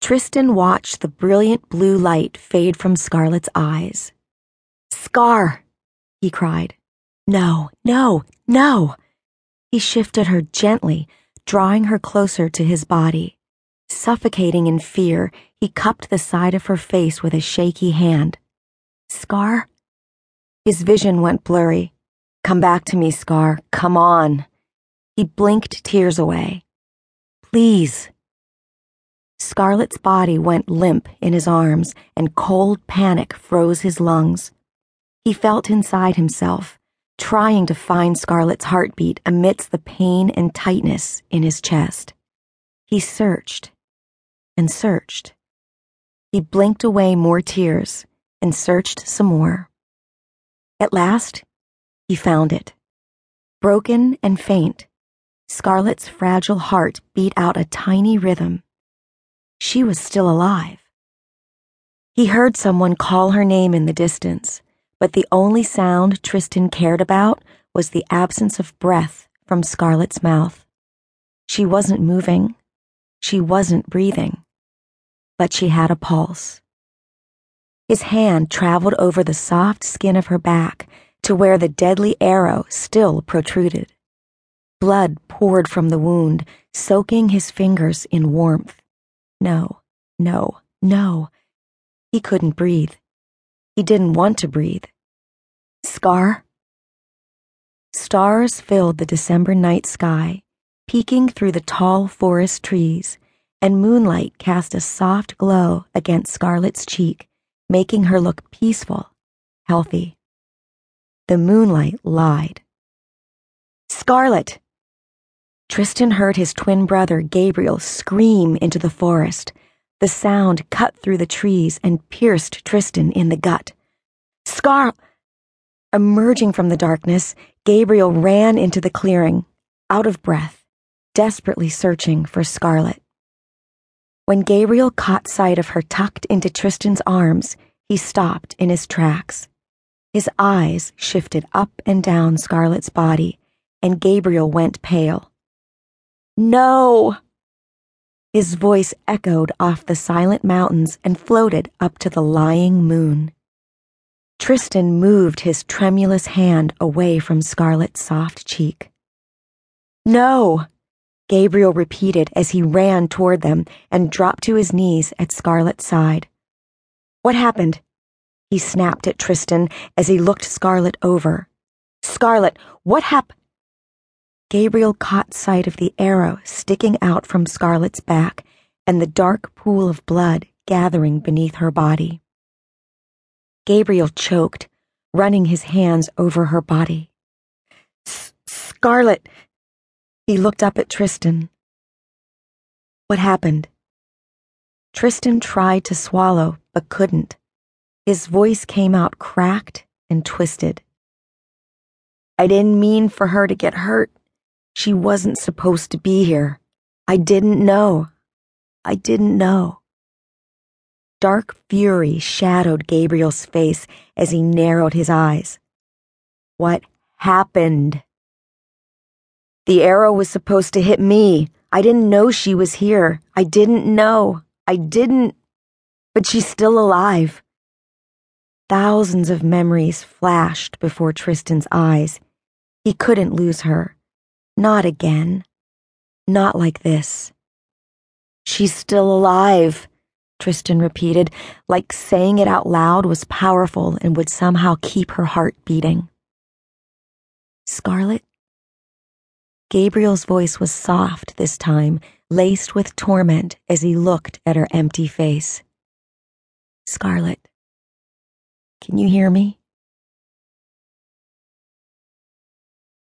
Tristan watched the brilliant blue light fade from Scarlet's eyes. Scar! he cried. No, no, no! He shifted her gently, drawing her closer to his body. Suffocating in fear, he cupped the side of her face with a shaky hand. Scar? His vision went blurry. Come back to me, Scar. Come on. He blinked tears away. Please. Scarlet's body went limp in his arms, and cold panic froze his lungs. He felt inside himself, trying to find Scarlet's heartbeat amidst the pain and tightness in his chest. He searched and searched. He blinked away more tears and searched some more. At last, he found it. Broken and faint, Scarlet's fragile heart beat out a tiny rhythm. She was still alive. He heard someone call her name in the distance, but the only sound Tristan cared about was the absence of breath from Scarlet's mouth. She wasn't moving. She wasn't breathing. But she had a pulse. His hand traveled over the soft skin of her back to where the deadly arrow still protruded. Blood poured from the wound, soaking his fingers in warmth. No, no, no. He couldn't breathe. He didn't want to breathe. Scar? Stars filled the December night sky, peeking through the tall forest trees, and moonlight cast a soft glow against Scarlet's cheek making her look peaceful, healthy. The moonlight lied. Scarlet! Tristan heard his twin brother Gabriel scream into the forest. The sound cut through the trees and pierced Tristan in the gut. Scar! Emerging from the darkness, Gabriel ran into the clearing, out of breath, desperately searching for Scarlet. When Gabriel caught sight of her tucked into Tristan's arms, he stopped in his tracks. His eyes shifted up and down Scarlet's body, and Gabriel went pale. No! His voice echoed off the silent mountains and floated up to the lying moon. Tristan moved his tremulous hand away from Scarlet's soft cheek. No! Gabriel repeated as he ran toward them and dropped to his knees at Scarlet's side. What happened? He snapped at Tristan as he looked Scarlet over. Scarlet, what hap? Gabriel caught sight of the arrow sticking out from Scarlet's back and the dark pool of blood gathering beneath her body. Gabriel choked, running his hands over her body. Scarlet, he looked up at Tristan. What happened? Tristan tried to swallow, but couldn't. His voice came out cracked and twisted. I didn't mean for her to get hurt. She wasn't supposed to be here. I didn't know. I didn't know. Dark fury shadowed Gabriel's face as he narrowed his eyes. What happened? The arrow was supposed to hit me. I didn't know she was here. I didn't know. I didn't. But she's still alive. Thousands of memories flashed before Tristan's eyes. He couldn't lose her. Not again. Not like this. She's still alive, Tristan repeated, like saying it out loud was powerful and would somehow keep her heart beating. Scarlet? Gabriel's voice was soft this time, laced with torment as he looked at her empty face. Scarlet, can you hear me?